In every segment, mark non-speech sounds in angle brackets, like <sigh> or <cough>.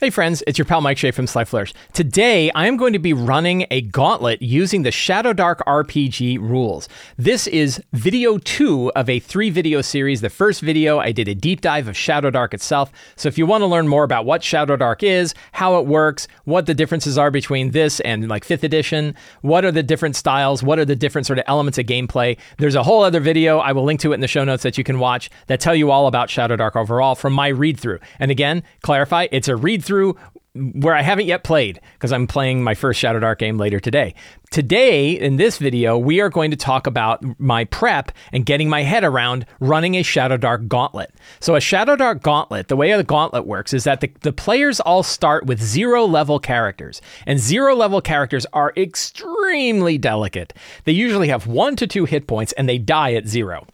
Hey friends, it's your pal Mike Shea from Sly Flourish. Today, I am going to be running a gauntlet using the Shadow Dark RPG rules. This is video two of a three video series. The first video, I did a deep dive of Shadow Dark itself. So if you want to learn more about what Shadow Dark is, how it works, what the differences are between this and like fifth edition, what are the different styles, what are the different sort of elements of gameplay, there's a whole other video. I will link to it in the show notes that you can watch that tell you all about Shadow Dark overall from my read through. And again, clarify, it's a read through where I haven't yet played because I'm playing my first Shadow Dark game later today. Today, in this video, we are going to talk about my prep and getting my head around running a Shadow Dark gauntlet. So, a Shadow Dark gauntlet, the way the gauntlet works is that the, the players all start with zero level characters, and zero level characters are extremely delicate. They usually have one to two hit points and they die at zero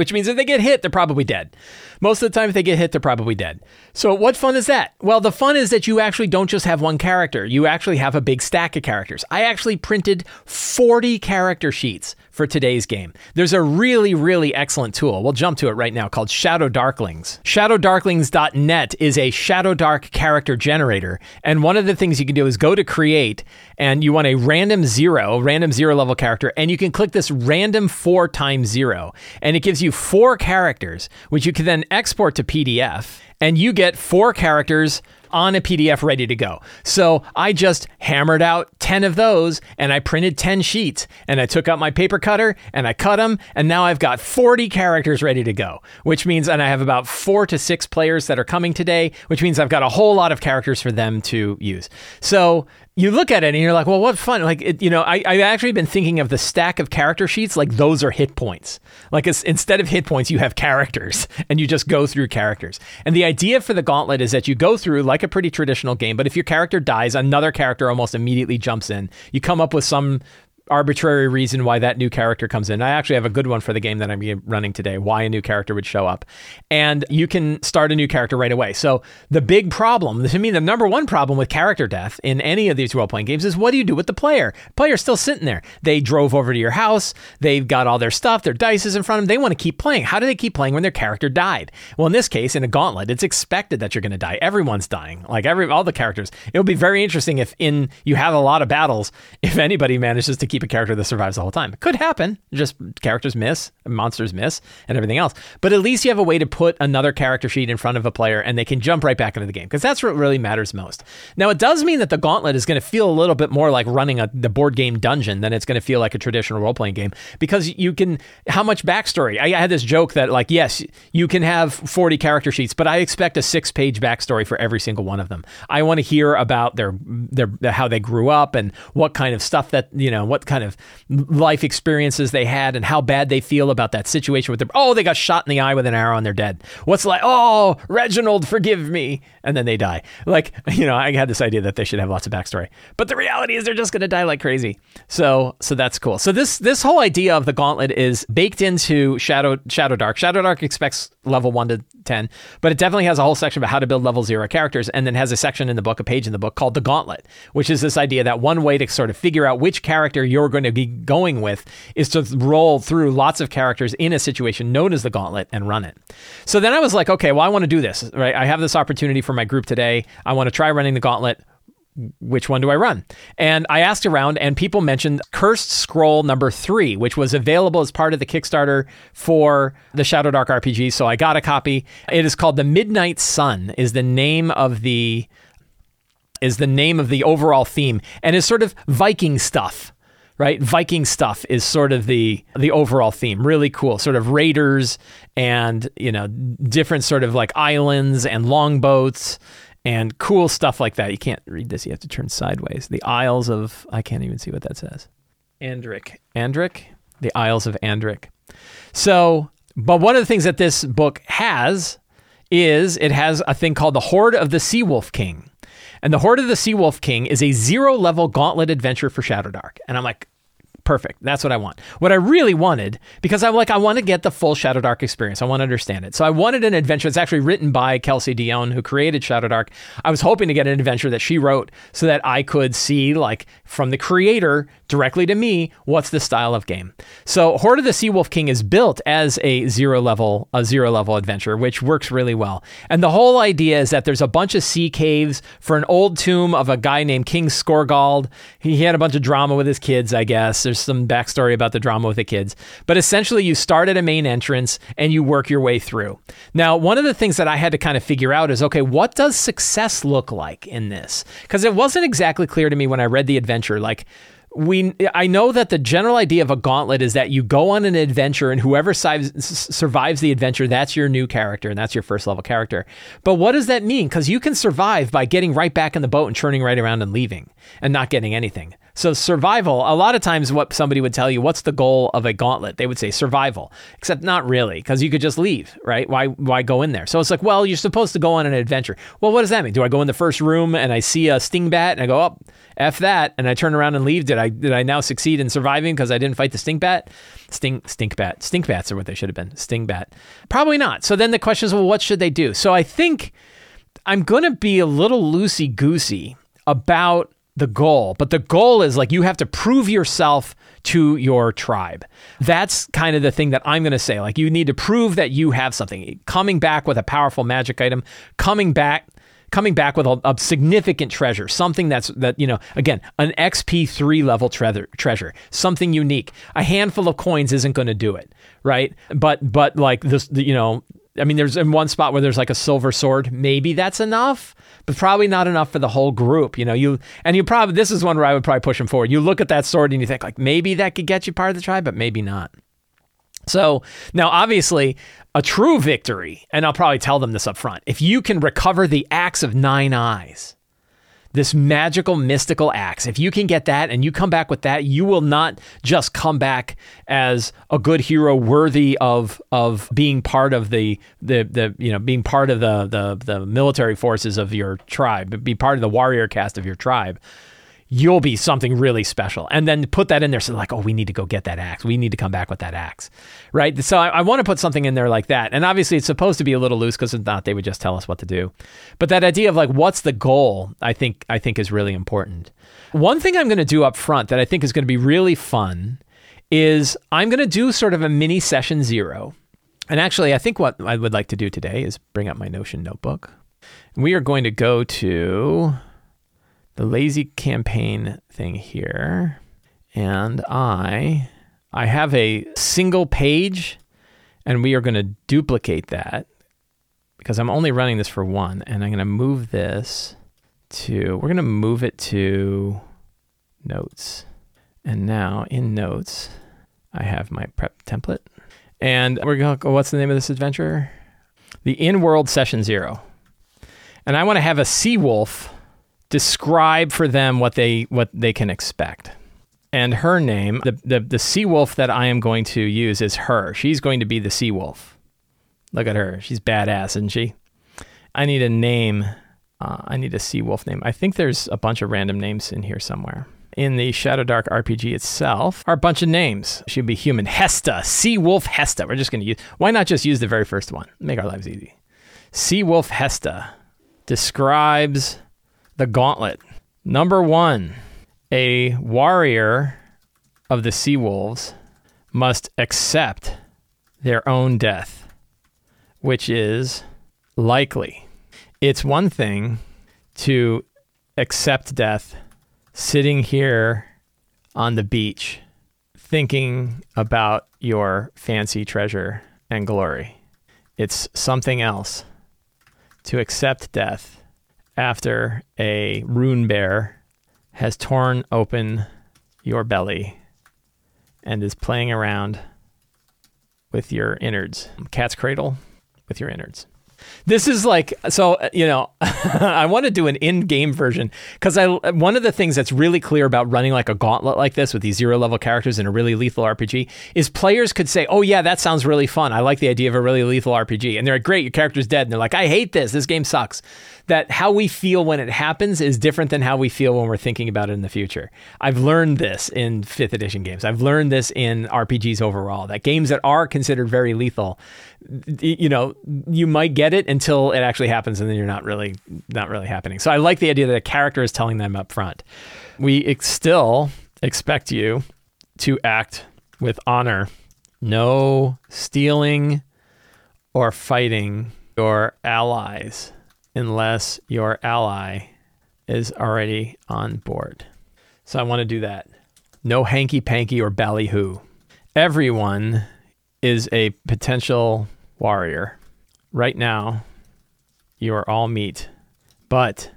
which means if they get hit, they're probably dead. Most of the time, if they get hit, they're probably dead. So, what fun is that? Well, the fun is that you actually don't just have one character, you actually have a big stack of characters. I actually printed 40 character sheets for today's game. There's a really, really excellent tool. We'll jump to it right now called Shadow Darklings. ShadowDarklings.net is a Shadow Dark character generator. And one of the things you can do is go to create and you want a random zero, random zero level character, and you can click this random four times zero. And it gives you four characters, which you can then export to PDF. And you get four characters on a PDF ready to go. So I just hammered out 10 of those and I printed 10 sheets and I took out my paper cutter and I cut them and now I've got 40 characters ready to go, which means, and I have about four to six players that are coming today, which means I've got a whole lot of characters for them to use. So you look at it and you're like, well, what fun. Like, it, you know, I, I've actually been thinking of the stack of character sheets like those are hit points. Like, instead of hit points, you have characters <laughs> and you just go through characters. And the idea for the gauntlet is that you go through like a pretty traditional game, but if your character dies, another character almost immediately jumps in. You come up with some arbitrary reason why that new character comes in. I actually have a good one for the game that I'm running today, why a new character would show up. And you can start a new character right away. So the big problem, to me, the number one problem with character death in any of these role playing games is what do you do with the player? Player's still sitting there. They drove over to your house, they've got all their stuff, their dice is in front of them. They want to keep playing. How do they keep playing when their character died? Well, in this case, in a gauntlet, it's expected that you're going to die. Everyone's dying. Like every all the characters. It'll be very interesting if in you have a lot of battles, if anybody manages to keep keep a character that survives the whole time. It could happen. Just characters miss, monsters miss, and everything else. But at least you have a way to put another character sheet in front of a player and they can jump right back into the game because that's what really matters most. Now, it does mean that the gauntlet is going to feel a little bit more like running a, the board game dungeon than it's going to feel like a traditional role playing game because you can, how much backstory? I, I had this joke that, like, yes, you can have 40 character sheets, but I expect a six page backstory for every single one of them. I want to hear about their, their, how they grew up and what kind of stuff that, you know, what kind of life experiences they had and how bad they feel about that situation with their oh they got shot in the eye with an arrow and they're dead. What's like oh reginald forgive me. And then they die. Like <laughs> you know i had this idea that they should have lots of backstory. But the reality is they're just going to die like crazy. So so that's cool. So this this whole idea of the gauntlet is baked into shadow shadow dark. Shadow dark expects level 1 to 10 but it definitely has a whole section about how to build level 0 characters and then has a section in the book a page in the book called the gauntlet which is this idea that one way to sort of figure out which character you're going to be going with is to roll through lots of characters in a situation known as the gauntlet and run it. So then I was like, okay, well, I want to do this, right? I have this opportunity for my group today. I want to try running the gauntlet which one do I run? And I asked around, and people mentioned Cursed Scroll number three, which was available as part of the Kickstarter for the Shadow Dark RPG. So I got a copy. It is called The Midnight Sun, is the name of the is the name of the overall theme, and is sort of Viking stuff right? Viking stuff is sort of the the overall theme. Really cool, sort of raiders and you know different sort of like islands and longboats and cool stuff like that. You can't read this; you have to turn sideways. The Isles of I can't even see what that says. Andric, Andric, the Isles of Andric. So, but one of the things that this book has is it has a thing called the Hoard of the Seawolf King. And the Hoard of the Seawolf King is a zero level gauntlet adventure for Shadowdark. And I'm like, Perfect. That's what I want. What I really wanted, because I'm like, I want to get the full Shadow Dark experience. I want to understand it. So I wanted an adventure that's actually written by Kelsey Dionne, who created Shadow Dark. I was hoping to get an adventure that she wrote so that I could see, like, from the creator directly to me, what's the style of game. So Hoard of the Seawolf King is built as a zero level, a zero level adventure, which works really well. And the whole idea is that there's a bunch of sea caves for an old tomb of a guy named King Skorgald. He, he had a bunch of drama with his kids, I guess. There's some backstory about the drama with the kids. But essentially, you start at a main entrance and you work your way through. Now, one of the things that I had to kind of figure out is okay, what does success look like in this? Because it wasn't exactly clear to me when I read the adventure. Like, we I know that the general idea of a gauntlet is that you go on an adventure and whoever survives, the adventure that's your new character and that's your first level character. But what does that mean? Cuz you can survive by getting right back in the boat and turning right around and leaving and not getting anything. So survival, a lot of times what somebody would tell you, what's the goal of a gauntlet? They would say survival, except not really, because you could just leave, right? Why why go in there? So it's like, well, you're supposed to go on an adventure. Well, what does that mean? Do I go in the first room and I see a sting bat and I go, oh, F that, and I turn around and leave? Did I did I now succeed in surviving because I didn't fight the stinkbat? Stink bat. Stink bats are what they should have been. Sting bat. Probably not. So then the question is, well, what should they do? So I think I'm gonna be a little loosey goosey about the goal, but the goal is like you have to prove yourself to your tribe. That's kind of the thing that I'm going to say. Like you need to prove that you have something. Coming back with a powerful magic item, coming back coming back with a, a, significant treasure, something that's that you know, again, an XP three level treasure, treasure, something unique. A handful of coins isn't going to do it, right? But but like this, you know, I mean, there's in one spot where there's like a silver sword. Maybe that's enough, probably not enough for the whole group. You know, you and you probably this is one where I would probably push them forward. You look at that sword and you think like maybe that could get you part of the tribe, but maybe not. So now, obviously, a true victory, and I'll probably tell them this up front. If you can recover the axe of nine eyes, this magical mystical axe. If you can get that and you come back with that you will not just come back as a good hero worthy of of being part of the the, the you know being part of the, the the military forces of your tribe be part of the warrior caste of your tribe you'll be something really special. And then put that in there. So like, oh, we need to go get that axe. We need to come back with that axe. Right. So I, I want to put something in there like that. And obviously it's supposed to be a little loose because if not, they would just tell us what to do. But that idea of like, what's the goal? I think, I think is really important. One thing I'm going to do up front that I think is going to be really fun is I'm going to do sort of a mini session zero. And actually, I think what I would like to do today is bring up my Notion notebook. We are going to go to the lazy campaign thing here. And I I have a single page and we are going to duplicate that because I'm only running this for one and I'm going to move this to we're going to move it to notes. And now in notes I have my prep template. And we're going to go what's the name of this adventure? The in-world session 0. And I want to have a sea wolf describe for them what they what they can expect. And her name, the, the, the sea wolf that I am going to use is her. She's going to be the sea wolf. Look at her. She's badass, isn't she? I need a name. Uh, I need a sea wolf name. I think there's a bunch of random names in here somewhere. In the Shadow Dark RPG itself are a bunch of names. She'd be human. Hesta, Sea Wolf Hesta. We're just going to use, why not just use the very first one? Make our lives easy. Sea Wolf Hesta describes the gauntlet. Number one, a warrior of the sea wolves must accept their own death, which is likely. It's one thing to accept death sitting here on the beach thinking about your fancy treasure and glory. It's something else to accept death after a rune bear has torn open your belly and is playing around with your innards. Cat's cradle with your innards. This is like so you know <laughs> I want to do an in-game version cuz I one of the things that's really clear about running like a gauntlet like this with these zero level characters in a really lethal RPG is players could say, "Oh yeah, that sounds really fun. I like the idea of a really lethal RPG." And they're like, "Great, your character's dead." And they're like, "I hate this. This game sucks." That how we feel when it happens is different than how we feel when we're thinking about it in the future. I've learned this in 5th edition games. I've learned this in RPGs overall that games that are considered very lethal, you know, you might get it until it actually happens and then you're not really not really happening. So I like the idea that a character is telling them up front. We ex- still expect you to act with honor. No stealing or fighting your allies unless your ally is already on board. So I want to do that. No hanky panky or ballyhoo. Everyone is a potential warrior. Right now, you are all meat, but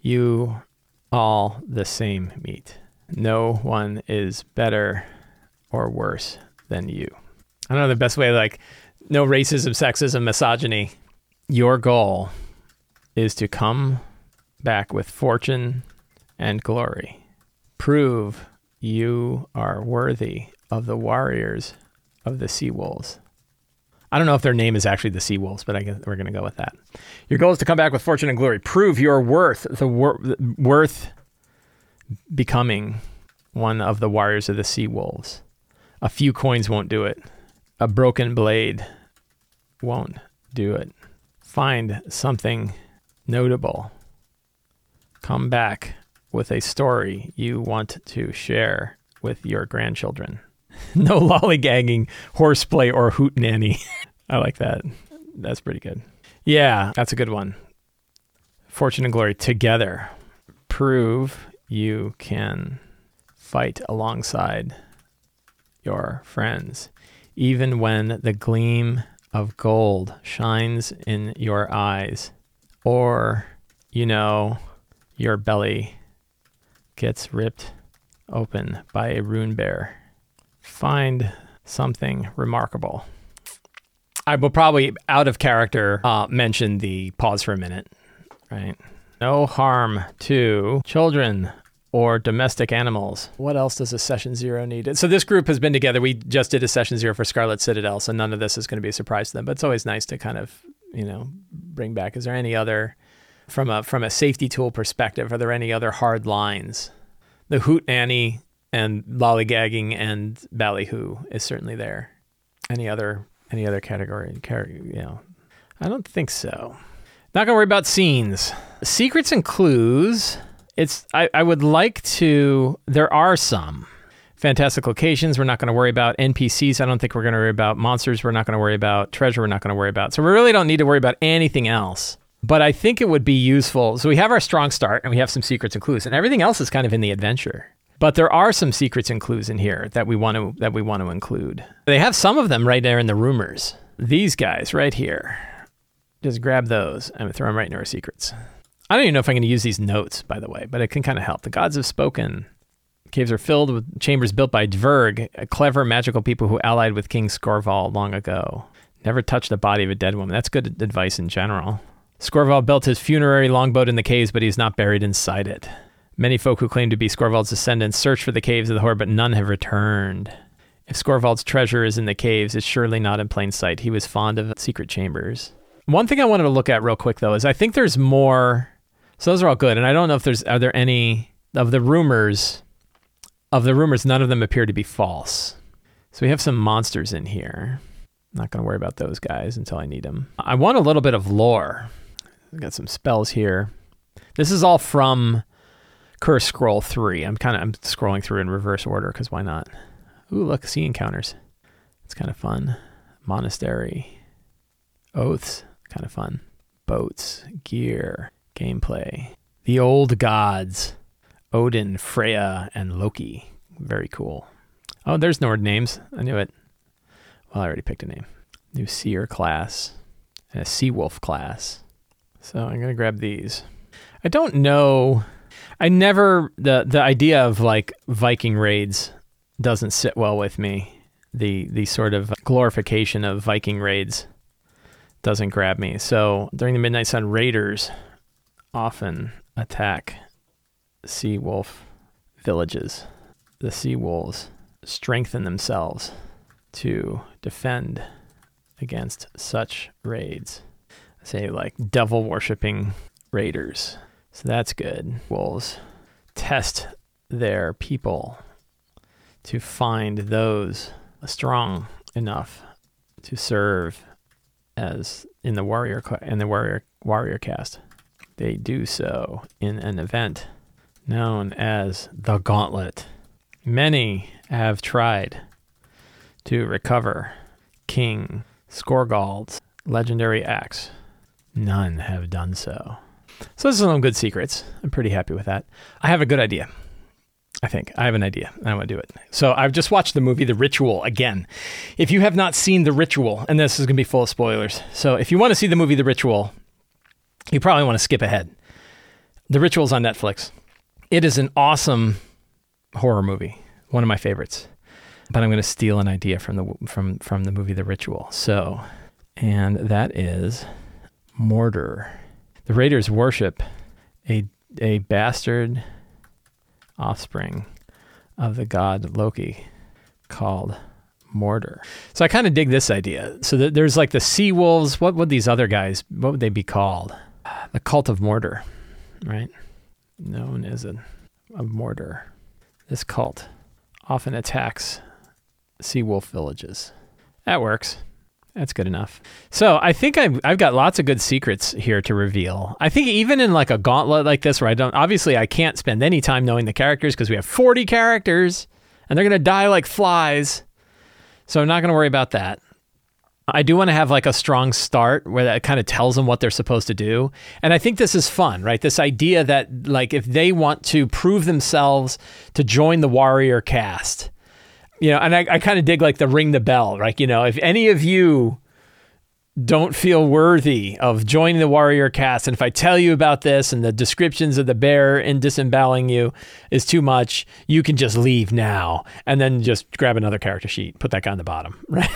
you all the same meat. No one is better or worse than you. I don't know the best way, like, no racism, sexism, misogyny. Your goal is to come back with fortune and glory. Prove you are worthy of the warriors of the sea wolves. I don't know if their name is actually the sea wolves, but I guess we're going to go with that. Your goal is to come back with fortune and glory. Prove your worth, the wor- worth becoming one of the warriors of the sea wolves. A few coins won't do it. A broken blade won't do it. Find something notable. Come back with a story you want to share with your grandchildren. <laughs> no lollygagging, horseplay, or hoot nanny. <laughs> I like that. That's pretty good. Yeah, that's a good one. Fortune and glory together. Prove you can fight alongside your friends, even when the gleam of gold shines in your eyes, or, you know, your belly gets ripped open by a rune bear. Find something remarkable. I will probably, out of character, uh, mention the pause for a minute, right? No harm to children or domestic animals. What else does a session zero need? So this group has been together. We just did a session zero for Scarlet Citadel, so none of this is going to be a surprise to them. But it's always nice to kind of, you know, bring back. Is there any other, from a from a safety tool perspective, are there any other hard lines? The hoot nanny and lollygagging and ballyhoo is certainly there. Any other any other category? You know, I don't think so. Not gonna worry about scenes. Secrets and clues it's I, I would like to there are some fantastic locations we're not going to worry about npcs i don't think we're going to worry about monsters we're not going to worry about treasure we're not going to worry about so we really don't need to worry about anything else. But i think it would be useful so we have our strong start and we have some secrets and clues and everything else is kind of in the adventure. But there are some secrets and clues in here that we want to that we want to include. They have some of them right there in the rumors. These guys right here. Just grab those and throw them right into our secrets. I don't even know if I'm going to use these notes, by the way, but it can kind of help. The gods have spoken. Caves are filled with chambers built by Dverg, clever magical people who allied with King Skorval long ago. Never touch the body of a dead woman. That's good advice in general. Skorval built his funerary longboat in the caves, but he's not buried inside it. Many folk who claim to be Skorvald's descendants search for the caves of the Hoard, but none have returned. If Skorvald's treasure is in the caves, it's surely not in plain sight. He was fond of secret chambers. One thing I wanted to look at real quick, though, is I think there's more so those are all good. And I don't know if there's are there any of the rumors of the rumors, none of them appear to be false. So we have some monsters in here. I'm Not going to worry about those guys until I need them. I want a little bit of lore. I've got some spells here. This is all from Cursed Scroll 3. I'm kind of I'm scrolling through in reverse order because why not? Ooh, look, sea encounters. It's kind of fun. Monastery. Oaths, kind of fun. Boats, gear, Gameplay. The Old Gods. Odin, Freya, and Loki. Very cool. Oh, there's Nord names. I knew it. Well, I already picked a name. New Seer class and a Sea Wolf class. So I'm gonna grab these. I don't know. I never the the idea of like Viking raids doesn't sit well with me. The the sort of glorification of Viking raids doesn't grab me. So during the Midnight Sun Raiders, often attack sea wolf villages. The sea wolves strengthen themselves to defend against such raids. Say, like devil worshipping raiders. So that's good. Wolves test their people to find those strong enough to serve as in the warrior in the warrior warrior caste. They do so in an event known as the Gauntlet. Many have tried to recover King Skorgald's legendary axe. None have done so. So, this is some good secrets. I'm pretty happy with that. I have a good idea. I think I have an idea. I want to do it. So I've just watched the movie The Ritual again. If you have not seen The Ritual, and this is going to be full of spoilers, so if you want to see the movie The Ritual, you probably want to skip ahead. The Ritual's on Netflix. It is an awesome horror movie, one of my favorites. But I'm going to steal an idea from the from from the movie The Ritual. So, and that is mortar. The Raiders worship a a bastard offspring of the god Loki called Mortar. So I kind of dig this idea. So there's like the sea wolves. What would these other guys? What would they be called? The cult of Mortar, right? Known as a of Mordor. This cult often attacks sea wolf villages. That works. That's good enough. So I think I've, I've got lots of good secrets here to reveal. I think even in like a gauntlet like this, where I don't, obviously I can't spend any time knowing the characters because we have 40 characters and they're going to die like flies. So I'm not going to worry about that. I do want to have like a strong start where that kind of tells them what they're supposed to do. And I think this is fun, right? This idea that like if they want to prove themselves to join the warrior cast, you know, and I, I kind of dig like the ring the bell, right? You know, if any of you don't feel worthy of joining the warrior cast and if I tell you about this and the descriptions of the bear in disemboweling you is too much, you can just leave now and then just grab another character sheet, put that guy on the bottom, <laughs> right?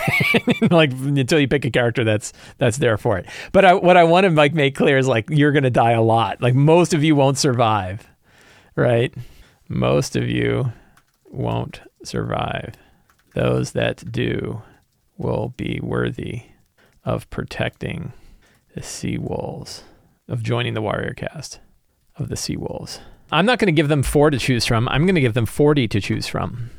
like until you pick a character that's that's there for it. But I, what I want to like make clear is like you're gonna die a lot. Like most of you won't survive, right? Most of you won't survive. Those that do will be worthy of protecting the sea wolves, of joining the warrior cast of the sea wolves. I'm not going to give them four to choose from. I'm going to give them 40 to choose from.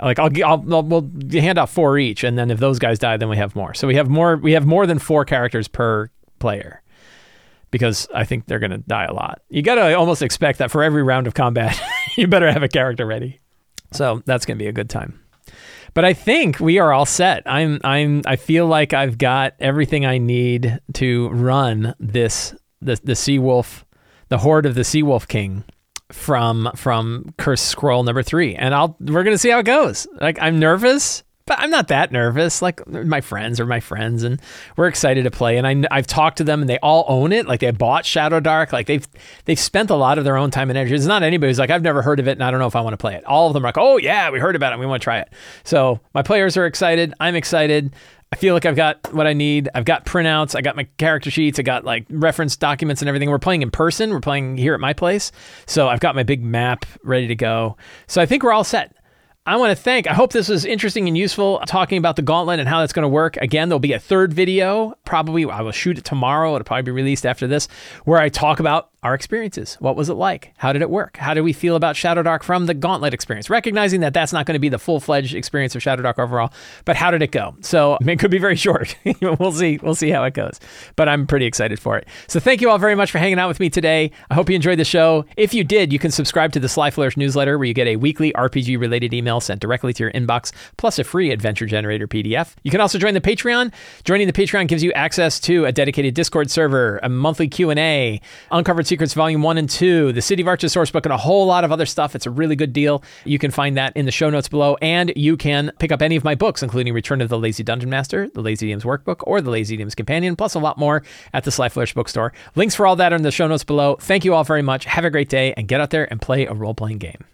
Like I'll, I'll, I'll we'll hand out four each, and then if those guys die, then we have more. So we have more. We have more than four characters per player because I think they're going to die a lot. You got to almost expect that for every round of combat, <laughs> you better have a character ready. So that's going to be a good time. But I think we are all set. I'm I'm I feel like I've got everything I need to run this the the Sea Wolf, the Hoard of the Sea Wolf King from from Cursed Scroll number 3. And I'll we're to see how it goes. Like I'm nervous but I'm not that nervous. Like my friends are my friends, and we're excited to play. And I, I've talked to them, and they all own it. Like they bought Shadow Dark. Like they've they've spent a lot of their own time and energy. It's not anybody who's like I've never heard of it, and I don't know if I want to play it. All of them are like, oh yeah, we heard about it, and we want to try it. So my players are excited. I'm excited. I feel like I've got what I need. I've got printouts. I got my character sheets. I got like reference documents and everything. We're playing in person. We're playing here at my place. So I've got my big map ready to go. So I think we're all set. I want to thank, I hope this was interesting and useful talking about the gauntlet and how that's going to work. Again, there'll be a third video. Probably I will shoot it tomorrow. It'll probably be released after this, where I talk about our experiences. What was it like? How did it work? How did we feel about Shadow Dark from the Gauntlet experience? Recognizing that that's not going to be the full fledged experience of Shadow Dark overall, but how did it go? So <laughs> it could be very short. <laughs> we'll see. We'll see how it goes. But I'm pretty excited for it. So thank you all very much for hanging out with me today. I hope you enjoyed the show. If you did, you can subscribe to the Sly Flourish newsletter where you get a weekly RPG related email sent directly to your inbox, plus a free adventure generator PDF. You can also join the Patreon. Joining the Patreon gives you access to a dedicated Discord server, a monthly Q&A, uncovered Secrets Volume 1 and 2, the City of Arches Sourcebook, and a whole lot of other stuff. It's a really good deal. You can find that in the show notes below, and you can pick up any of my books, including Return of the Lazy Dungeon Master, the Lazy DM's Workbook, or the Lazy DM's Companion, plus a lot more at the Sly Flourish Bookstore. Links for all that are in the show notes below. Thank you all very much. Have a great day, and get out there and play a role playing game.